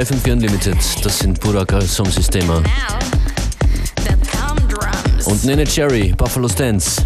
Bei FM4 Unlimited. Das sind Buraka Song Systema. Und Nene Cherry, Buffalo Dance.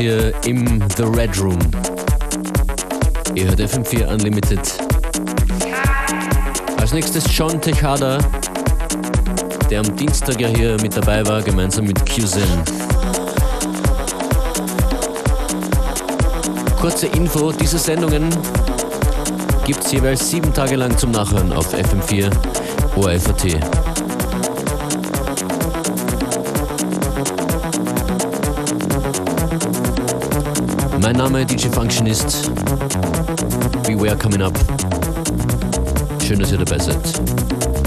Hier im The Red Room. Ihr hört FM4 Unlimited. Als nächstes John Tejada, der am Dienstag ja hier mit dabei war, gemeinsam mit QZen. Kurze Info, diese Sendungen gibt es jeweils sieben Tage lang zum Nachhören auf FM4 ORFAT. Name DJ Functionist. Beware coming up. Schön, dass ihr dabei seid.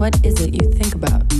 What is it you think about?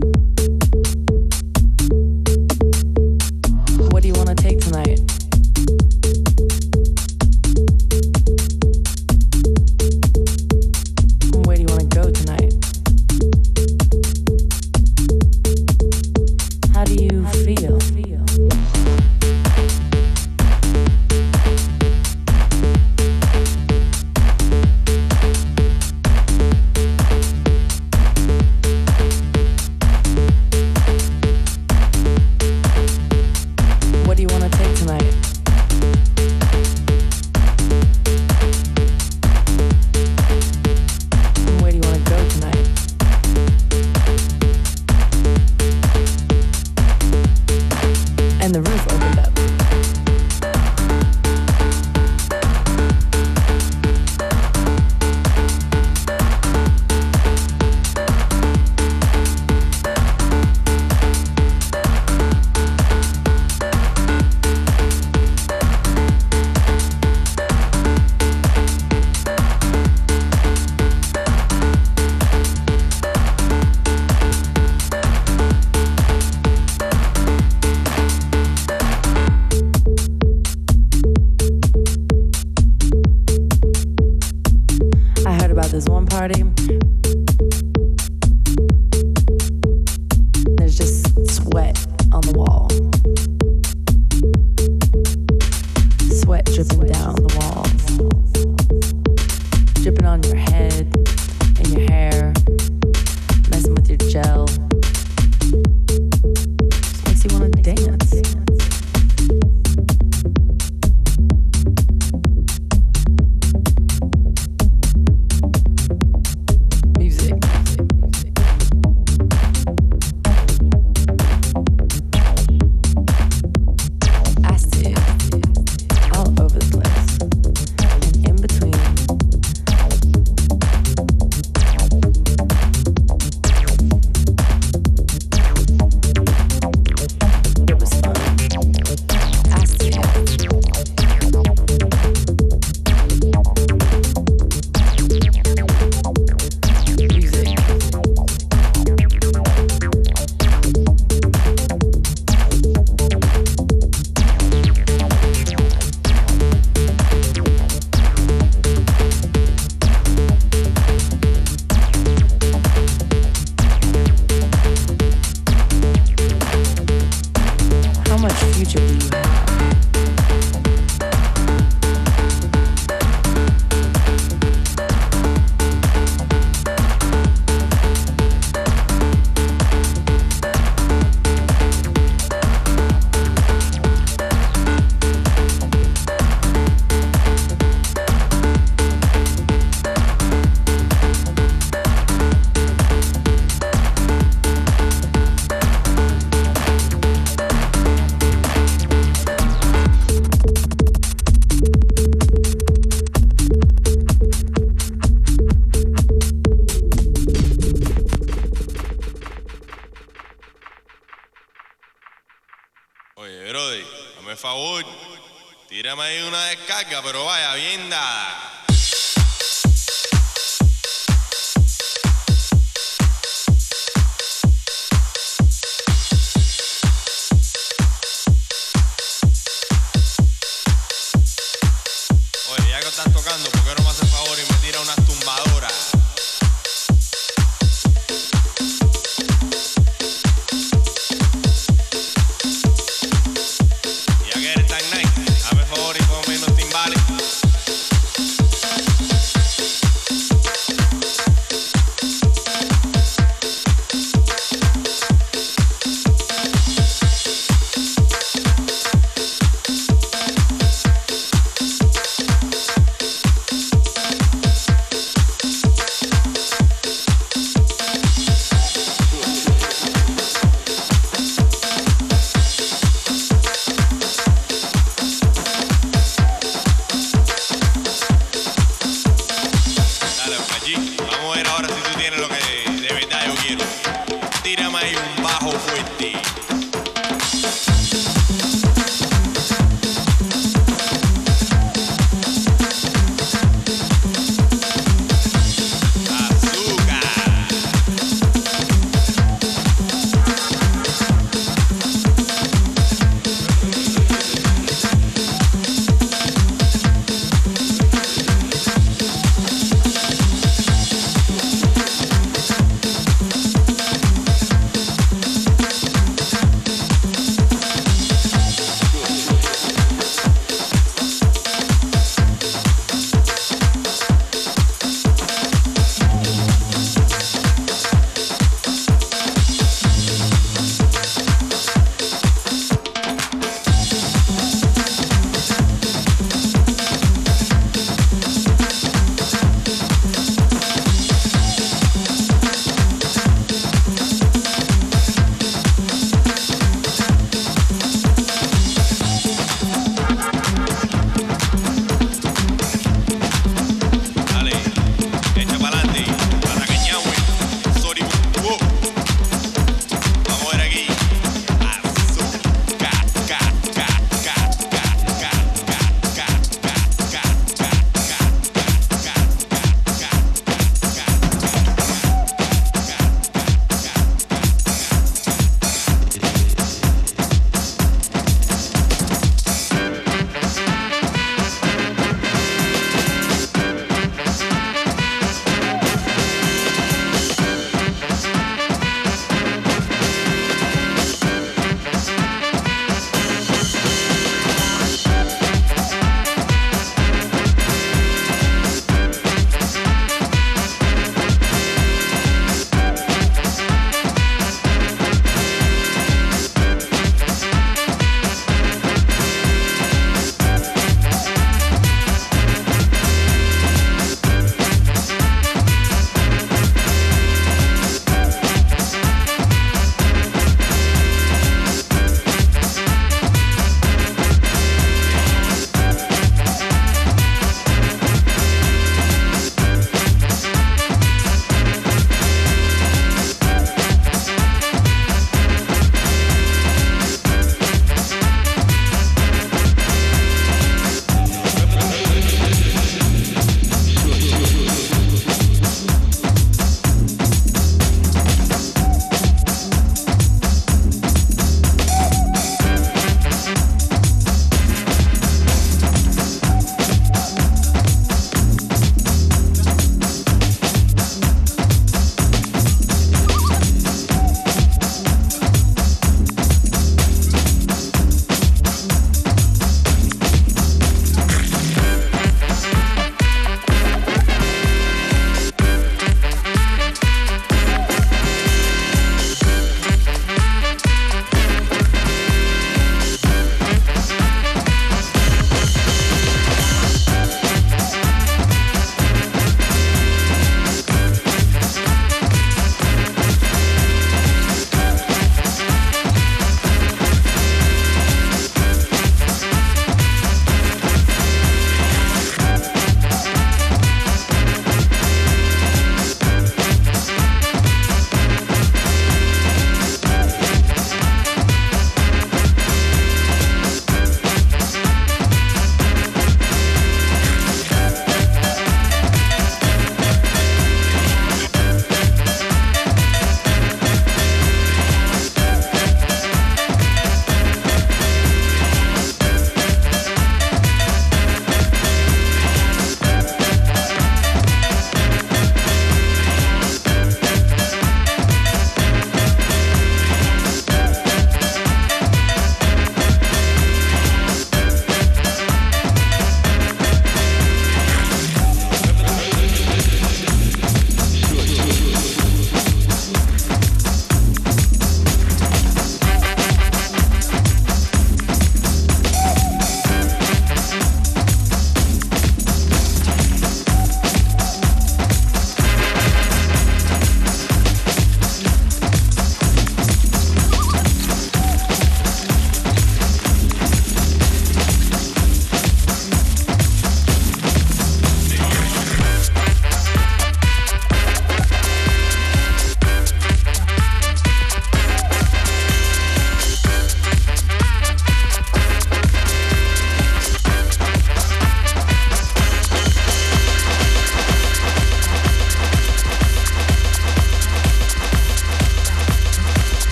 Descarga, pero vaya bien.